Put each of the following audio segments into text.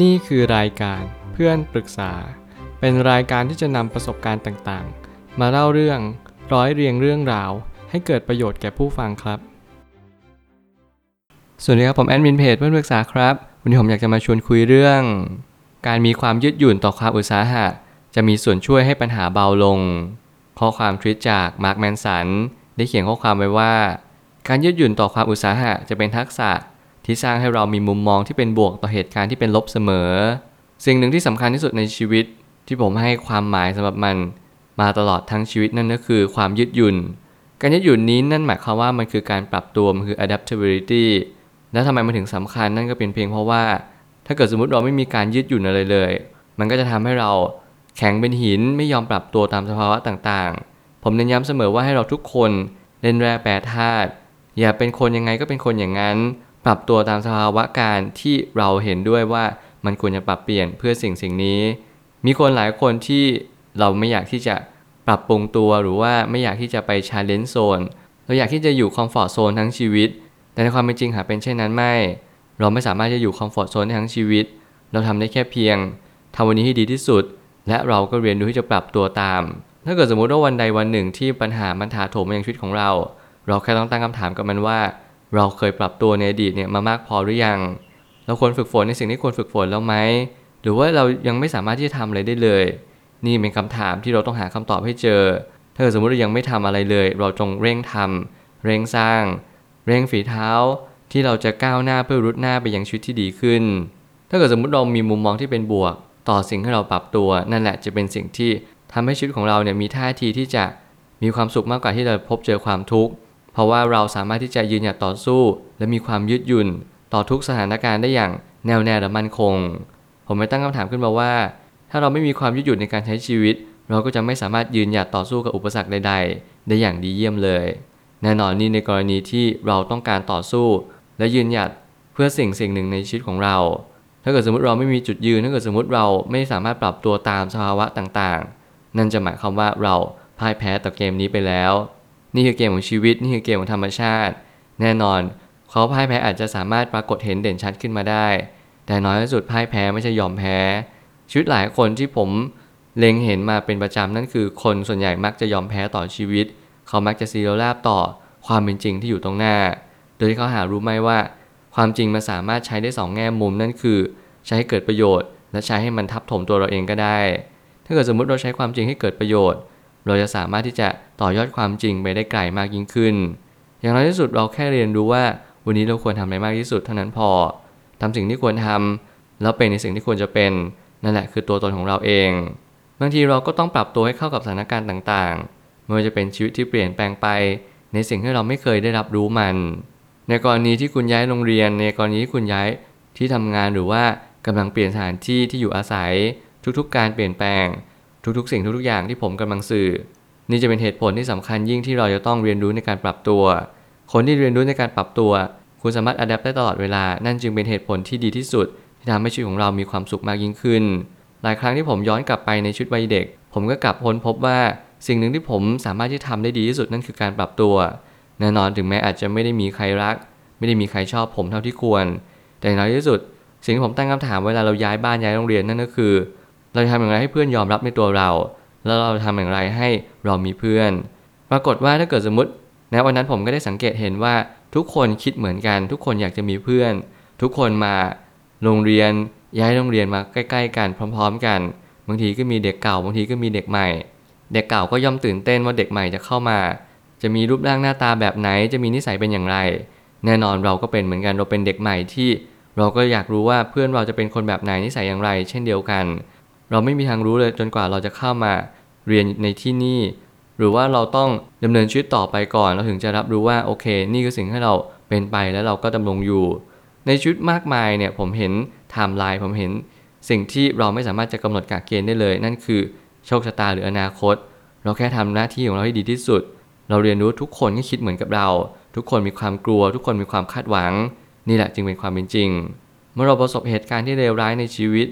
นี่คือรายการเพื่อนปรึกษา เป็นรายการที่จะนำประสบการณ์ต่างๆ มาเล่าเรื่องร้อยเรียงเรื่องราว ให้เกิดประโยชน์แก่ผู้ฟังครับ สวัสดีครับผมแอดมินเพจเพื่อนปรึกษาครับ วันนี้ผมอยากจะมาชวนคุยเรื่อง การมีความยืดหยุ่นต่อความอุตสาหะ จะมีส่วนช่วยให้ปัญหาเบาลง ข้อความทวิตจากมาร์คแมนสันได้เขียนข้อความไว้ว่า การยืดหยุ่นต่อความอุตสาหะจะเป็นทักษะ ที่สร้างให้เรามีมุมมองที่เป็นบวกต่อเหตุการณ์ที่เป็นลบเสมอ สิ่งหนึ่งที่สำคัญที่สุดในชีวิต ที่ผมให้ความหมายสำหรับมัน มาตลอดทั้งชีวิตนั่นก็คือความยืดหยุ่น การยืดหยุ่นนี้นั่นหมายความว่ามันคือการปรับตัวมันคือ adaptability แล้วทำไมมันถึงสำคัญนั่นก็เป็นเพียงเพราะว่า ถ้าเกิดสมมติเราไม่มีการยืดหยุ่นอะไรเลย มันก็จะทำให้เราแข็งเป็นหินไม่ยอมปรับตัวตามสภาวะต่างๆ ผมเน้นย้ำเสมอว่าให้เราทุกคนเล่นแร่แปรธาตุอย่าเป็นคนยังไงก็เป็นคนอย่างนั้น ปรับตัวตามสภาวการณ์ที่เราเห็นด้วยว่ามันควรจะปรับเปลี่ยนเพื่อสิ่งสิ่งนี้ มีคนหลายคนที่เราไม่อยากที่จะปรับปรุงตัวหรือว่าไม่อยากที่จะไป challenge zone เราอยากที่จะอยู่ comfort zone ทั้งชีวิต แต่ในความเป็นจริงหากเป็นเช่นนั้นไม่ เราไม่สามารถจะอยู่ comfort zone ทั้งชีวิต เราทำได้แค่เพียงทำวันนี้ให้ดีที่สุด และเราก็เรียนรู้ที่จะปรับตัวตาม ถ้าเกิดสมมติว่าวันใดวันหนึ่งที่ปัญหามันถาโถมมายังชีวิตของเรา เราแค่ต้องตั้งคำถามกับมันว่า เราเคยปรับตัวในอดีตเนี่ยมามากพอหรือยัง เราควรฝึกฝนในสิ่งที่ควรฝึกฝนแล้วไหม หรือว่าเรายังไม่สามารถที่จะทำอะไรได้เลย นี่เป็นคำถามที่เราต้องหาคำตอบให้เจอ ถ้าเกิดสมมติเรายังไม่ทำอะไรเลย เราจงเร่งทำเร่งสร้าง เร่งฝีเท้าที่เราจะก้าวหน้าเพื่อรุดหน้าไปยังชีวิตที่ดีขึ้น ถ้าเกิดสมมติเรามีมุมมองที่เป็นบวก ต่อสิ่งที่เราปรับตัว นั่นแหละจะเป็นสิ่งที่ทำให้ชีวิตของเราเนี่ยมีท่าทีที่จะมีความสุขมากกว่าที่เราพบเจอความทุกข์ เพราะว่าเราสามารถที่จะยืนหยัดต่อสู้ และมีความยืดหยุ่นต่อทุกสถานการณ์ได้อย่างแน่วแน่และมั่นคง ผมไม่ตั้งคำถามขึ้นมาว่า ถ้าเราไม่มีความยืดหยุ่นในการใช้ชีวิต เราก็จะไม่สามารถยืนหยัดต่อสู้กับอุปสรรคใด ๆ ได้อย่างดีเยี่ยมเลย แน่นอนนี่ในกรณีที่เราต้องการต่อสู้ และยืนหยัดเพื่อสิ่งสิ่งหนึ่งในชีวิตของเรา ถ้าเกิดสมมติเราไม่มีจุดยืน ถ้าเกิดสมมติเราไม่สามารถปรับตัวตามสภาวะต่างๆ นั่นจะหมายความว่าเราพ่ายแพ้ต่อเกมนี้ไปแล้ว นี่คือเกมของชีวิต นี่คือเกมของธรรมชาติ แน่นอนเขาพ่ายแพ้อาจจะสามารถปรากฏเห็นเด่นชัดขึ้นมาได้ แต่น้อยที่สุดพ่ายแพ้ไม่ใช่ยอมแพ้ ชีวิตหลายคนที่ผมเล็งเห็นมาเป็นประจำนั่นคือ คนส่วนใหญ่มักจะยอมแพ้ต่อชีวิต เขามักจะซีเรียลาบต่อความเป็นจริงที่อยู่ตรงหน้า โดยที่เขาหารู้ไหมว่า ความจริงมันสามารถใช้ได้สองแง่มุมนั่นคือ ใช้ให้เกิดประโยชน์ และใช้ให้มันทับถมตัวเราเองก็ได้ ถ้าเกิดสมมติเราใช้ความจริงให้เกิดประโยชน์ เราจะสามารถที่จะต่อยอดความจริงไปได้ไกลมากยิ่งขึ้น อย่างน้อยที่สุดเราแค่เรียนรู้ว่าวันนี้เราควรทำอะไรมากที่สุดเท่านั้นพอทำสิ่งที่ควรทำแล้วเป็นในสิ่งที่ควรจะเป็น นั่นแหละคือตัวตนของเราเอง บางทีเราก็ต้องปรับตัวให้เข้ากับสถานการณ์ต่างๆไม่ว่าจะเป็นชีวิตที่เปลี่ยนแปลงไป ในสิ่งที่เราไม่เคยได้รับรู้มัน ในกรณีที่คุณย้ายโรงเรียน ในกรณีที่คุณย้ายที่ทำงานหรือว่ากำลังเปลี่ยนสถานที่ที่อยู่อาศัยทุกๆ การเปลี่ยนแปลง ทุกๆ สิ่งทุกๆอย่างที่ผมกำลังสื่อ นี่จะเป็นเหตุผลที่สำคัญยิ่งที่เราจะต้องเรียนรู้ในการปรับตัว คนที่เรียนรู้ในการปรับตัว คุณสามารถอัดแอปได้ตลอดเวลา นั่นจึงเป็นเหตุผลที่ดีที่สุด ที่ทำให้ชีวิตของเรามีความสุขมากยิ่งขึ้น หลายครั้งที่ผมย้อนกลับไปในชุดวัยเด็ก ผมก็กลับพ้นพบว่าสิ่งหนึ่งที่ผมสามารถที่ทำได้ดีที่สุดนั่นคือการปรับตัวแน่นอนถึงแม้อาจจะไม่ได้มีใครรัก ไม่ได้มีใครชอบผมเท่าที่ควร แต่อย่างน้อยที่สุด สิ่งที่ผมตั้งคำถามเวลาเราย้ายบ้านย้ายโรงเรียนนั่นก็คือ เราจะทำอย่างไรให้เพื่อนยอมรับในตัวเรา แล้วเราทำอย่างไรให้เรามีเพื่อน ปรากฏว่าถ้าเกิดสมมติในวันนั้นผมก็ได้สังเกตเห็นว่าทุกคนคิดเหมือนกัน ทุกคนอยากจะมีเพื่อน ทุกคนมาโรงเรียนย้ายโรงเรียนมาใกล้ ๆ กันพร้อม ๆ กัน บางทีก็มีเด็กเก่าบางทีก็มีเด็กใหม่ เด็กเก่าก็ย่อมตื่นเต้นว่าเด็กใหม่จะเข้ามา จะมีรูปร่างหน้าตาแบบไหน จะมีนิสัยเป็นอย่างไร แน่นอนเราก็เป็นเหมือนกันเราเป็นเด็กใหม่ที่ เราก็อยากรู้ว่าเพื่อนเราจะเป็นคนแบบไหนนิสัยอย่างไร เช่นเดียวกัน เราไม่มีทางรู้เลยจนกว่าเราจะเข้ามาเรียนในที่นี่ หรือว่าเราต้องดำเนินชีวิตต่อไปก่อน เราถึงจะรับรู้ว่าโอเค นี่คือสิ่งที่เราเป็นไปแล้วเราก็ดำรงอยู่ ในชีวิตมากมายเนี่ยผมเห็นไทม์ไลน์ผมเห็น สิ่งที่เราไม่สามารถจะกำหนดกะเกณฑ์ได้เลย นั่นคือโชคชะตาหรืออนาคต เราแค่ทำหน้าที่ของเราให้ดีที่สุด เราเรียนรู้ทุกคนก็คิดเหมือนกับเรา ทุกคนมีความกลัว ทุกคนมีความคาดหวัง นี่แหละจึงเป็นความเป็นจริง เมื่อเราประสบเหตุการณ์ที่เลวร้ายในชีวิต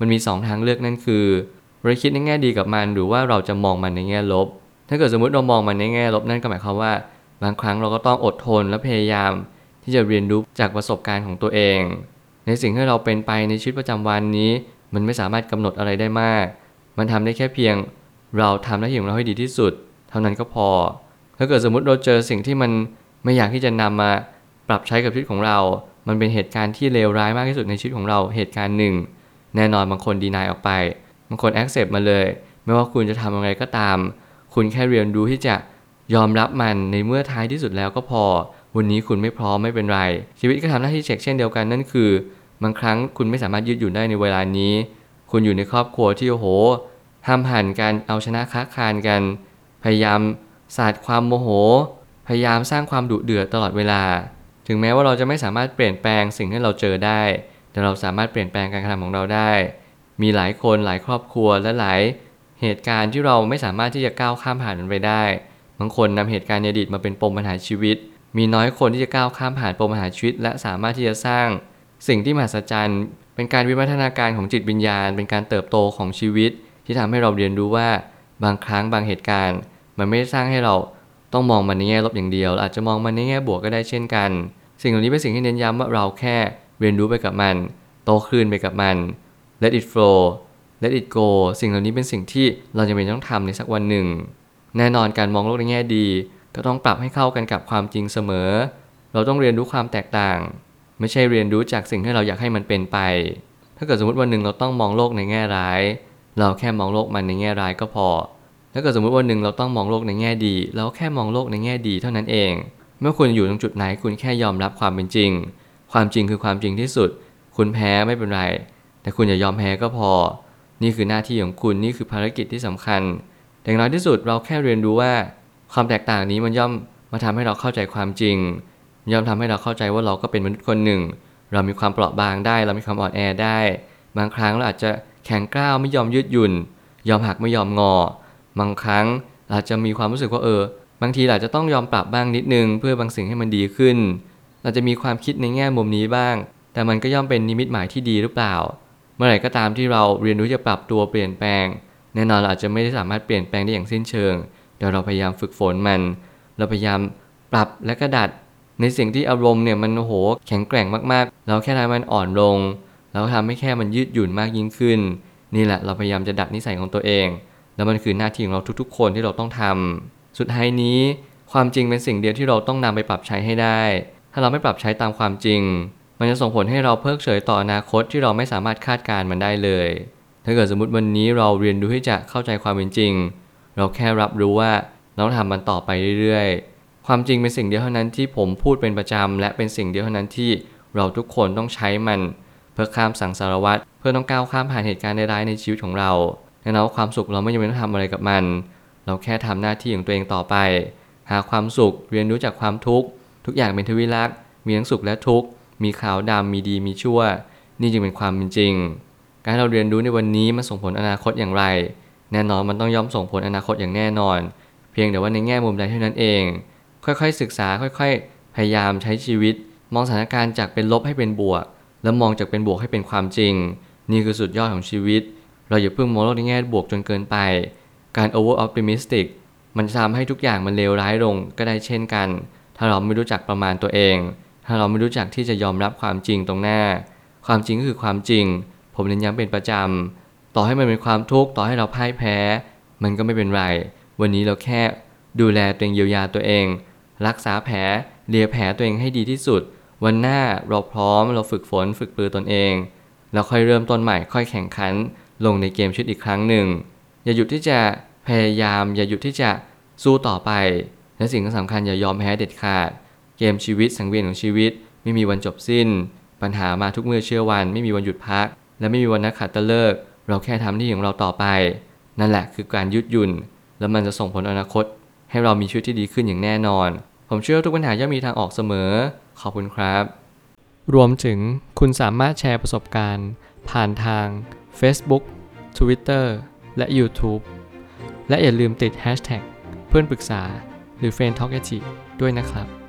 มันมี 2 ทางเลือกนั่นคือเราคิดในแง่ดีกับมันหรือว่าเราจะมองมันในแง่ลบ ถ้าเกิดสมมติเรามองมันในแง่ลบนั่นก็หมายความว่า บางครั้งเราก็ต้องอดทนและพยายาม ที่จะเรียนรู้จากประสบการณ์ของตัวเอง ในสิ่งที่เราเป็นไปในชีวิตประจำวันนี้ มันไม่สามารถกำหนดอะไรได้มาก มันทำได้แค่เพียง เราทำหน้าที่ของเราให้ดีที่สุด เท่านั้นก็พอ ถ้าเกิดสมมติเราเจอสิ่งที่มันไม่อยากที่จะนำมาปรับใช้กับชีวิตของเรา มันเป็นเหตุการณ์ที่เลวร้ายมากที่สุดในชีวิตของเราเหตุการณ์หนึ่ง แน่นอนบางคนดีนายออกไป บางคน accept มาเลย ไม่ว่าคุณจะทำอะไรก็ตาม คุณแค่เรียนรู้ที่จะยอมรับมันในเมื่อท้ายที่สุดแล้วก็พอ วันนี้คุณไม่พร้อมไม่เป็นไร ชีวิตก็ทำหน้าที่เฉกเช่นเดียวกันนั่นคือ บางครั้งคุณไม่สามารถยืดหยุ่นได้ในเวลานี้ คุณอยู่ในครอบครัวที่โอ้โหห้ำหั่นกันเอาชนะคะคานกัน พยายามสาดความโมโห พยายามสร้างความดุเดือดตลอดเวลา ถึงแม้ว่าเราจะไม่สามารถเปลี่ยนแปลงสิ่งที่เราเจอได้ แต่เราสามารถเปลี่ยนแปลงการกระทำของเราได้ มีหลายคนหลายครอบครัวและหลายเหตุการณ์ที่เราไม่สามารถที่จะก้าวข้ามผ่านมันไปได้ บางคนนำเหตุการณ์ในอดีตมาเป็นปมปัญหาชีวิต มีน้อยคนที่จะก้าวข้ามผ่านปมปัญหาชีวิต และสามารถที่จะสร้าง สิ่งที่มหัศจรรย์ เป็นการวิวัฒนาการของจิตวิญญาณ เป็นการเติบโตของชีวิต ที่ทำให้เราเรียนรู้ว่าบางครั้งบางเหตุการณ์ มันไม่ได้สร้างให้เราต้องมองมันในแง่ลบอย่างเดียว อาจจะมองมันในแง่บวกก็ได้เช่นกัน สิ่งเหล่านี้เป็นสิ่งที่เน้นย้ำว่าเราแค่ เรียนรู้ไปกับมัน โตขึ้นไปกับมัน let it flow let it go สิ่งเหล่านี้เป็นสิ่งที่เราจะเป็นต้องทำในสักวันหนึ่ง แน่นอนการมองโลกในแง่ดี ก็ต้องปรับให้เข้ากันกับความจริงเสมอ เราต้องเรียนรู้ความแตกต่าง ไม่ใช่เรียนรู้จากสิ่งที่เราอยากให้มันเป็นไป ถ้าเกิดสมมติวันหนึ่งเราต้องมองโลกในแง่ร้าย เราแค่มองโลกมันในแง่ร้ายก็พอ ถ้าเกิดสมมติวันหนึ่งเราต้องมองโลกในแง่ดี เราแค่มองโลกในแง่ดีเท่านั้นเอง เมื่อคุณอยู่ตรงจุดไหนคุณแค่ยอมรับความเป็นจริง ความจริงคือความจริงที่สุด คุณแพ้ไม่เป็นไร แต่คุณอย่ายอมแพ้ก็พอ นี่คือหน้าที่ของคุณนี่คือภารกิจที่สำคัญอย่างน้อยที่สุดเราแค่เรียนรู้ว่า ความแตกต่างนี้มันย่อมมาทำให้เราเข้าใจความจริง ย่อมทำให้เราเข้าใจว่าเราก็เป็นมนุษย์คนหนึ่ง เรามีความเปราะบางได้ เรามีความอ่อนแอได้ บางครั้งเราอาจจะแข็งกร้าวไม่ยอมยืดหยุ่น ยอมหักไม่ยอมงอ บางครั้งเราจะมีความรู้สึกว่าเออ บางทีเราจะต้องยอมปรับบ้างนิดนึง เพื่อบางสิ่งให้มันดีขึ้น เราจะมีความคิดในแง่มุมนี้บ้าง แต่มันก็ย่อมเป็นนิมิตหมายที่ดีหรือเปล่า เมื่อไหร่ก็ตามที่เราเรียนรู้จะปรับตัวเปลี่ยนแปลง แน่นอนเราอาจจะไม่ได้สามารถเปลี่ยนแปลงได้อย่างสิ้นเชิง แต่เราพยายามฝึกฝนมัน เราพยายามปรับและกระดัด ในสิ่งที่อารมณ์เนี่ยมันโหแข็งแกร่งมากๆ เราแค่ทำมันอ่อนลง เราทำให้แค่มันยืดหยุ่นมากยิ่งขึ้น นี่แหละเราพยายามจะดัดนิสัยของตัวเอง แล้วมันคือหน้าที่ของเราทุกๆ คนที่เราต้องทำสุดท้ายนี้ความจริงเป็นสิ่งเดียวที่เราต้องนำไปปรับใช้ให้ได้ ถ้าเราไม่ปรับใช้ตามความจริง มันจะส่งผลให้เราเพิกเฉยต่ออนาคตที่เราไม่สามารถคาดการณ์มันได้เลย ถ้าเกิดสมมติวันนี้เราเรียนรู้ที่จะเข้าใจความเป็นจริง เราแค่รับรู้ว่าเราทำมันต่อไปเรื่อยๆ ความจริงเป็นสิ่งเดียวเท่านั้นที่ผมพูดเป็นประจำและเป็นสิ่งเดียวเท่านั้นที่เราทุกคนต้องใช้มัน เพื่อข้ามสังสารวัฏเพื่อต้องก้าวข้ามผ่านเหตุการณ์ร้ายๆในชีวิตของเราแน่นอนว่าความสุขเราไม่จำเป็นต้องทำอะไรกับมัน เราแค่ทำหน้าที่ของตัวเองต่อไป หาความสุขเรียนรู้จากความทุกข์ ทุกอย่างเป็นทวิลักษ์มีทั้งสุขและทุกข์ มีขาวดำมีดีมีชั่ว นี่จึงเป็นความเป็นจริง การที่เราเรียนรู้ในวันนี้มันส่งผลอนาคตอย่างไร แน่นอนมันต้องย่อมส่งผลอนาคตอย่างแน่นอน เพียงแต่ว่าในแง่มุมใดเท่านั้นเอง ค่อยๆศึกษาค่อยๆ พยายามใช้ชีวิต มองสถานการณ์จากเป็นลบให้เป็นบวก แล้วมองจากเป็นบวกให้เป็นความจริง นี่คือสุดยอดของชีวิต เราอย่าเพิ่งมองโลกในแง่บวกจนเกินไป การ over optimistic มันจะทำให้ทุกอย่างมันเลวร้ายลงก็ได้เช่นกัน ถ้าเราไม่รู้จักประมาณตัวเอง ถ้าเราไม่รู้จักที่จะยอมรับความจริงตรงหน้า ความจริงก็คือความจริง ผมเน้นย้ำเป็นประจำ ต่อให้มันเป็นความทุกข์ ต่อให้เราพ่ายแพ้ มันก็ไม่เป็นไร วันนี้เราแค่ดูแลตัวเองเยียวยาตัวเอง รักษาแผลเลียแผลตัวเองให้ดีที่สุด วันหน้าเราพร้อมเราฝึกฝนฝึกปรือตนเอง แล้วค่อยเริ่มต้นใหม่ค่อยแข่งขัน ลงในเกมชีวิตอีกครั้งหนึ่ง อย่าหยุดที่จะพยายาม อย่าหยุดที่จะสู้ต่อไป และสิ่งที่สำคัญอย่ายอมแพ้เด็ดขาด เกมชีวิตสังเวียนของชีวิต ไม่มีวันจบสิ้น ปัญหามาทุกเมื่อเชื่อวัน ไม่มีวันหยุดพัก และไม่มีวันนักขัตฤกษ์เราแค่ทำที่ของเราต่อไป นั่นแหละคือการยืดหยุ่น แล้วมันจะส่งผลอนาคต ให้เรามีชีวิตที่ดีขึ้นอย่างแน่นอน ผมเชื่อว่าทุกปัญหาย่อมมีทางออกเสมอ ขอบคุณครับ รวมถึงคุณสามารถแชร์ประสบการณ์ ผ่านทาง Facebook Twitter และ YouTube และอย่าลืมติด Hashtag เพื่อนปรึกษา หรือ f r ร e n d t a l k a ด้วยนะครับ